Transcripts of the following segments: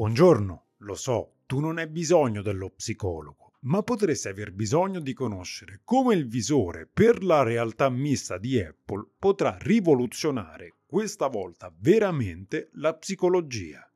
Buongiorno, lo so, tu non hai bisogno dello psicologo, ma potresti aver bisogno di conoscere come il visore per la realtà mista di Apple potrà rivoluzionare questa volta veramente la psicologia.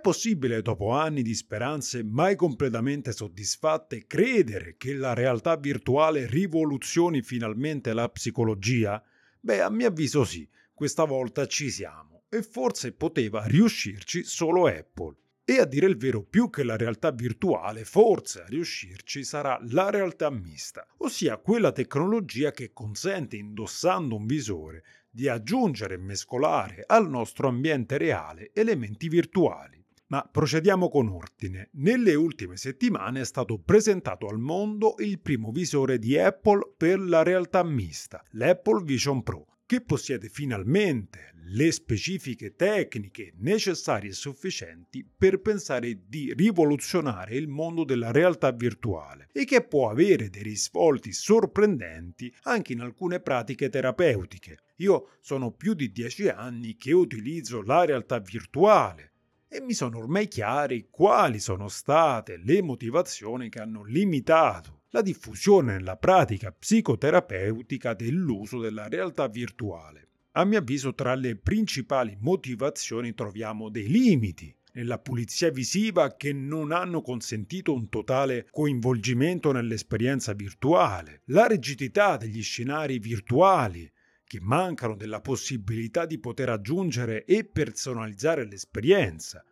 È possibile, dopo anni di speranze mai completamente soddisfatte, credere che la realtà virtuale rivoluzioni finalmente la psicologia? Beh, a mio avviso sì, questa volta ci siamo e forse poteva riuscirci solo Apple. E a dire il vero, più che la realtà virtuale, forse a riuscirci sarà la realtà mista, ossia quella tecnologia che consente, indossando un visore, di aggiungere e mescolare al nostro ambiente reale elementi virtuali. Ma procediamo con ordine. Nelle ultime settimane è stato presentato al mondo il primo visore di Apple per la realtà mista, l'Apple Vision Pro, che possiede finalmente le specifiche tecniche necessarie e sufficienti per pensare di rivoluzionare il mondo della realtà virtuale e che può avere dei risvolti sorprendenti anche in alcune pratiche terapeutiche. Io sono più di dieci anni che utilizzo la realtà virtuale e mi sono ormai chiari quali sono state le motivazioni che hanno limitato la diffusione nella pratica psicoterapeutica dell'uso della realtà virtuale. A mio avviso tra le principali motivazioni troviamo dei limiti nella pulizia visiva che non hanno consentito un totale coinvolgimento nell'esperienza virtuale, la rigidità degli scenari virtuali che mancano della possibilità di poter aggiungere e personalizzare l'esperienza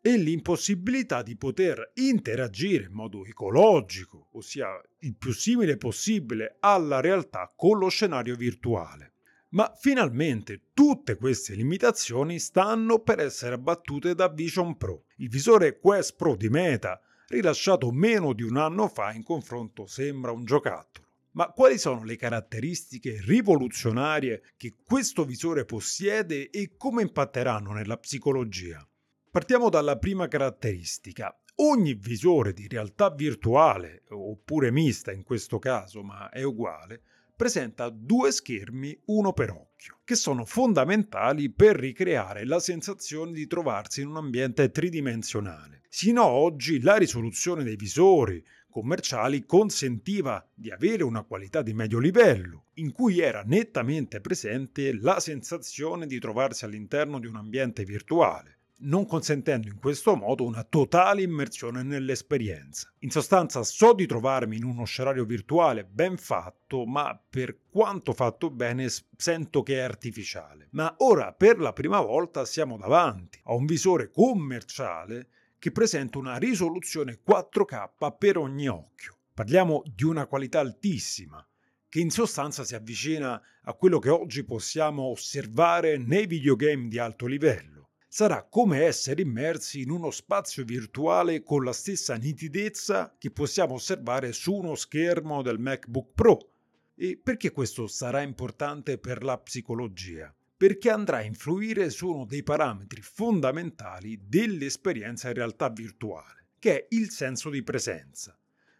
e l'impossibilità di poter interagire in modo ecologico, ossia il più simile possibile alla realtà con lo scenario virtuale. Ma finalmente tutte queste limitazioni stanno per essere abbattute da Vision Pro, il visore Quest Pro di Meta, rilasciato meno di un anno fa in confronto sembra un giocattolo. Ma quali sono le caratteristiche rivoluzionarie che questo visore possiede e come impatteranno nella psicologia? Partiamo dalla prima caratteristica. Ogni visore di realtà virtuale, oppure mista in questo caso, ma è uguale, presenta due schermi uno per occhio, che sono fondamentali per ricreare la sensazione di trovarsi in un ambiente tridimensionale. Sino a oggi la risoluzione dei visori, commerciali consentiva di avere una qualità di medio livello, in cui era nettamente presente la sensazione di trovarsi all'interno di un ambiente virtuale, non consentendo in questo modo una totale immersione nell'esperienza. In sostanza so di trovarmi in uno scenario virtuale ben fatto, ma per quanto fatto bene sento che è artificiale. Ma ora per la prima volta siamo davanti a un visore commerciale che presenta una risoluzione 4K per ogni occhio. Parliamo di una qualità altissima, che in sostanza si avvicina a quello che oggi possiamo osservare nei videogame di alto livello. Sarà come essere immersi in uno spazio virtuale con la stessa nitidezza che possiamo osservare su uno schermo del MacBook Pro. E perché questo sarà importante per la psicologia? Perché andrà a influire su uno dei parametri fondamentali dell'esperienza in realtà virtuale, che è il senso di presenza.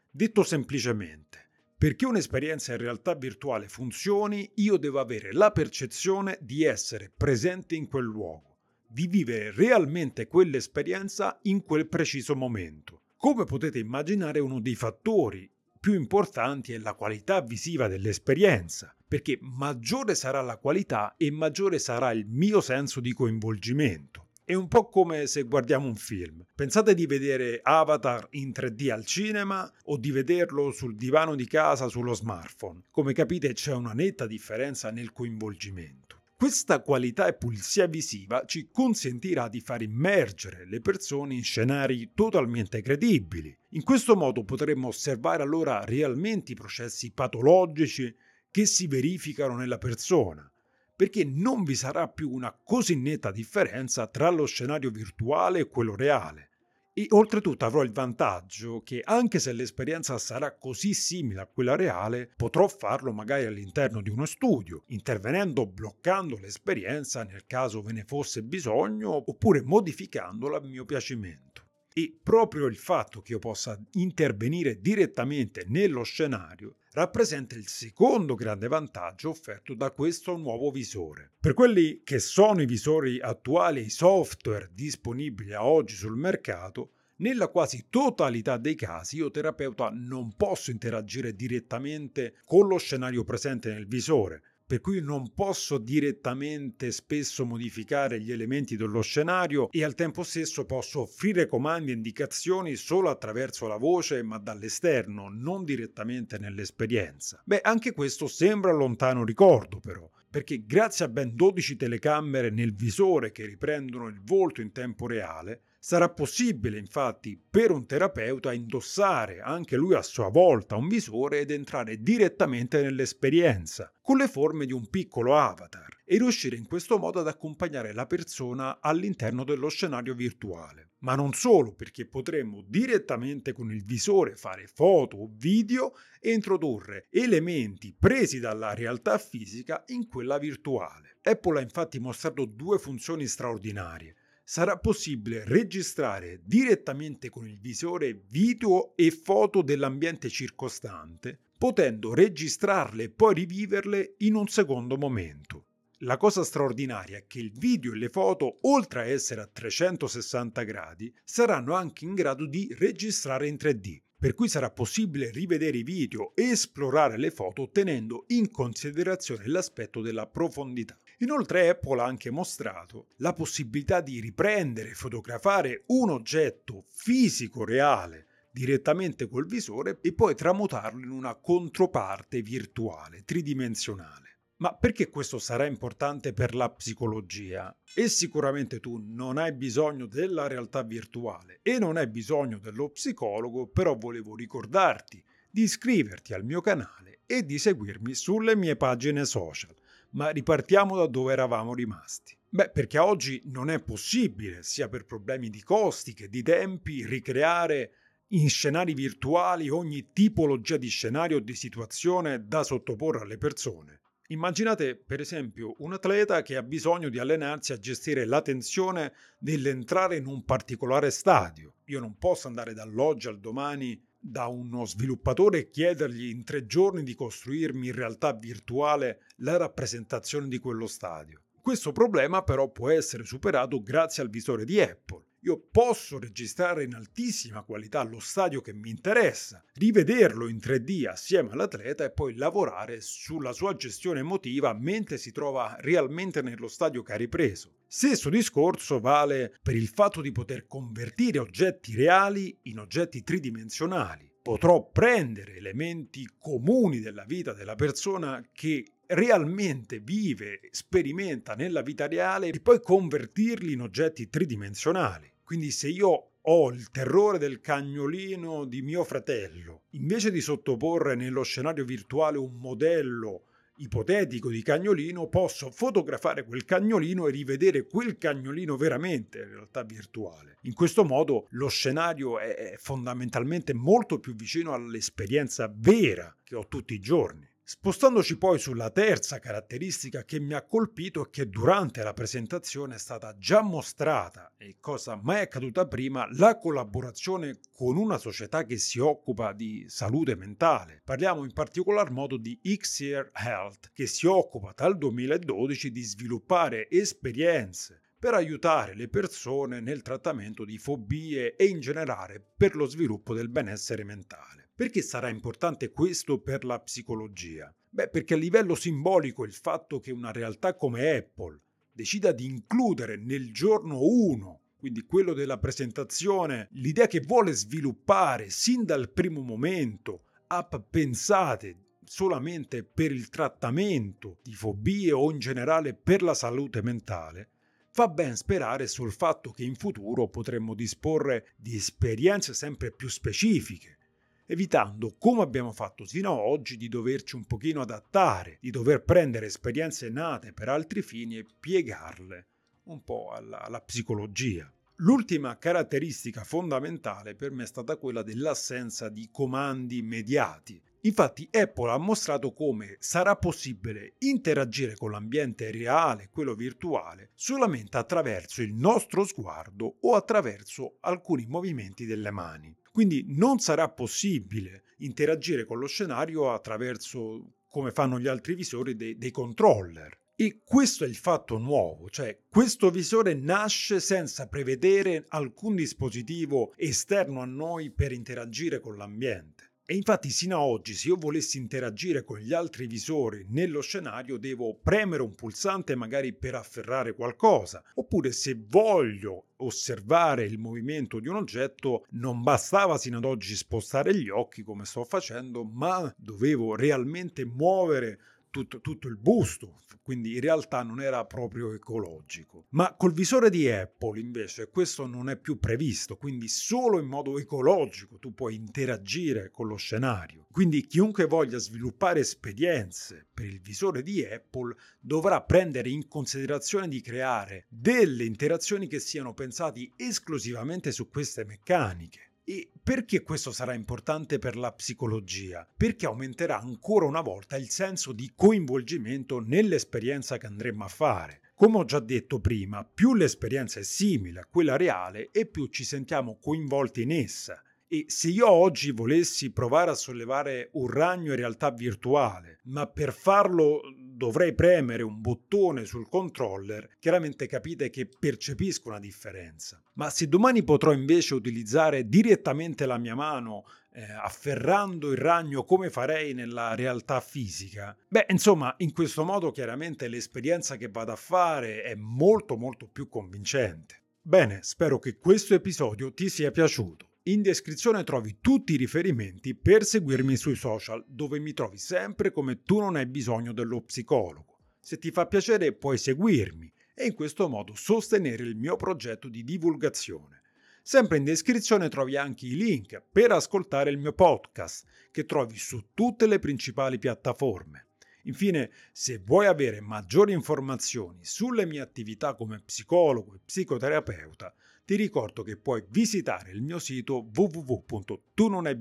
Detto semplicemente, perché un'esperienza in realtà virtuale funzioni, io devo avere la percezione di essere presente in quel luogo, di vivere realmente quell'esperienza in quel preciso momento. Come potete immaginare, uno dei fattori più importanti è la qualità visiva dell'esperienza, perché maggiore sarà la qualità e maggiore sarà il mio senso di coinvolgimento. È un po' come se guardiamo un film. Pensate di vedere Avatar in 3D al cinema o di vederlo sul divano di casa sullo smartphone. Come capite c'è una netta differenza nel coinvolgimento. Questa qualità e pulizia visiva ci consentirà di far immergere le persone in scenari totalmente credibili. In questo modo potremo osservare allora realmente i processi patologici che si verificano nella persona, perché non vi sarà più una così netta differenza tra lo scenario virtuale e quello reale. E oltretutto avrò il vantaggio che anche se l'esperienza sarà così simile a quella reale, potrò farlo magari all'interno di uno studio, intervenendo bloccando l'esperienza nel caso ve ne fosse bisogno oppure modificandola a mio piacimento. E proprio il fatto che io possa intervenire direttamente nello scenario rappresenta il secondo grande vantaggio offerto da questo nuovo visore. Per quelli che sono i visori attuali e i software disponibili a oggi sul mercato, nella quasi totalità dei casi io terapeuta non posso interagire direttamente con lo scenario presente nel visore, per cui non posso direttamente spesso modificare gli elementi dello scenario e al tempo stesso posso offrire comandi e indicazioni solo attraverso la voce ma dall'esterno, non direttamente nell'esperienza. Beh, anche questo sembra lontano ricordo però, perché grazie a ben 12 telecamere nel visore che riprendono il volto in tempo reale, Sarà possibile infatti per un terapeuta indossare anche lui a sua volta un visore ed entrare direttamente nell'esperienza, con le forme di un piccolo avatar, e riuscire in questo modo ad accompagnare la persona all'interno dello scenario virtuale. Ma non solo, perché potremmo direttamente con il visore fare foto o video e introdurre elementi presi dalla realtà fisica in quella virtuale. Apple ha infatti mostrato due funzioni straordinarie sarà possibile registrare direttamente con il visore video e foto dell'ambiente circostante, potendo registrarle e poi riviverle in un secondo momento. La cosa straordinaria è che il video e le foto, oltre a essere a 360 gradi, saranno anche in grado di registrare in 3D, per cui sarà possibile rivedere i video e esplorare le foto tenendo in considerazione l'aspetto della profondità. Inoltre Apple ha anche mostrato la possibilità di riprendere e fotografare un oggetto fisico reale direttamente col visore e poi tramutarlo in una controparte virtuale, tridimensionale. Ma perché questo sarà importante per la psicologia? E sicuramente tu non hai bisogno della realtà virtuale e non hai bisogno dello psicologo, però volevo ricordarti di iscriverti al mio canale e di seguirmi sulle mie pagine social ma ripartiamo da dove eravamo rimasti. Beh, perché oggi non è possibile, sia per problemi di costi che di tempi, ricreare in scenari virtuali ogni tipologia di scenario o di situazione da sottoporre alle persone. Immaginate per esempio un atleta che ha bisogno di allenarsi a gestire la tensione nell'entrare in un particolare stadio. Io non posso andare dall'oggi al domani da uno sviluppatore e chiedergli in tre giorni di costruirmi in realtà virtuale la rappresentazione di quello stadio. Questo problema però può essere superato grazie al visore di Apple io posso registrare in altissima qualità lo stadio che mi interessa, rivederlo in 3D assieme all'atleta e poi lavorare sulla sua gestione emotiva mentre si trova realmente nello stadio che ha ripreso. Stesso discorso vale per il fatto di poter convertire oggetti reali in oggetti tridimensionali. Potrò prendere elementi comuni della vita della persona che realmente vive, sperimenta nella vita reale e poi convertirli in oggetti tridimensionali. Quindi se io ho il terrore del cagnolino di mio fratello, invece di sottoporre nello scenario virtuale un modello ipotetico di cagnolino, posso fotografare quel cagnolino e rivedere quel cagnolino veramente in realtà virtuale. In questo modo lo scenario è fondamentalmente molto più vicino all'esperienza vera che ho tutti i giorni. Spostandoci poi sulla terza caratteristica che mi ha colpito e che durante la presentazione è stata già mostrata e cosa mai accaduta prima, la collaborazione con una società che si occupa di salute mentale. Parliamo in particolar modo di Xear Health che si occupa dal 2012 di sviluppare esperienze per aiutare le persone nel trattamento di fobie e in generale per lo sviluppo del benessere mentale. Perché sarà importante questo per la psicologia? Beh, perché a livello simbolico il fatto che una realtà come Apple decida di includere nel giorno 1, quindi quello della presentazione, l'idea che vuole sviluppare sin dal primo momento app pensate solamente per il trattamento di fobie o in generale per la salute mentale, fa ben sperare sul fatto che in futuro potremmo disporre di esperienze sempre più specifiche evitando, come abbiamo fatto sino ad oggi, di doverci un pochino adattare, di dover prendere esperienze nate per altri fini e piegarle un po' alla, alla psicologia. L'ultima caratteristica fondamentale per me è stata quella dell'assenza di comandi immediati. Infatti Apple ha mostrato come sarà possibile interagire con l'ambiente reale quello virtuale solamente attraverso il nostro sguardo o attraverso alcuni movimenti delle mani. Quindi non sarà possibile interagire con lo scenario attraverso, come fanno gli altri visori, dei, dei controller. E questo è il fatto nuovo, cioè questo visore nasce senza prevedere alcun dispositivo esterno a noi per interagire con l'ambiente. E infatti sino a oggi se io volessi interagire con gli altri visori nello scenario devo premere un pulsante magari per afferrare qualcosa, oppure se voglio osservare il movimento di un oggetto non bastava sino ad oggi spostare gli occhi come sto facendo, ma dovevo realmente muovere tutto, tutto, il busto, quindi in realtà non era proprio ecologico. Ma col visore di Apple invece questo non è più previsto, quindi solo in modo ecologico tu puoi interagire con lo scenario. Quindi chiunque voglia sviluppare esperienze per il visore di Apple dovrà prendere in considerazione di creare delle interazioni che siano pensate esclusivamente su queste meccaniche. E perché questo sarà importante per la psicologia? Perché aumenterà ancora una volta il senso di coinvolgimento nell'esperienza che andremo a fare. Come ho già detto prima, più l'esperienza è simile a quella reale e più ci sentiamo coinvolti in essa. E se io oggi volessi provare a sollevare un ragno in realtà virtuale, ma per farlo dovrei premere un bottone sul controller, chiaramente capite che percepisco una differenza. Ma se domani potrò invece utilizzare direttamente la mia mano eh, afferrando il ragno come farei nella realtà fisica, beh, insomma, in questo modo chiaramente l'esperienza che vado a fare è molto molto più convincente. Bene, spero che questo episodio ti sia piaciuto. In descrizione trovi tutti i riferimenti per seguirmi sui social, dove mi trovi sempre come tu non hai bisogno dello psicologo. Se ti fa piacere puoi seguirmi e in questo modo sostenere il mio progetto di divulgazione. Sempre in descrizione trovi anche i link per ascoltare il mio podcast, che trovi su tutte le principali piattaforme. Infine, se vuoi avere maggiori informazioni sulle mie attività come psicologo e psicoterapeuta, ti ricordo che puoi visitare il mio sito www.tunonhai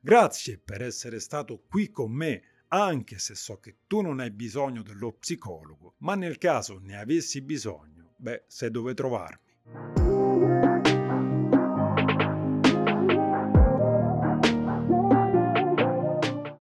Grazie per essere stato qui con me, anche se so che tu non hai bisogno dello psicologo, ma nel caso ne avessi bisogno, beh, sai dove trovarmi.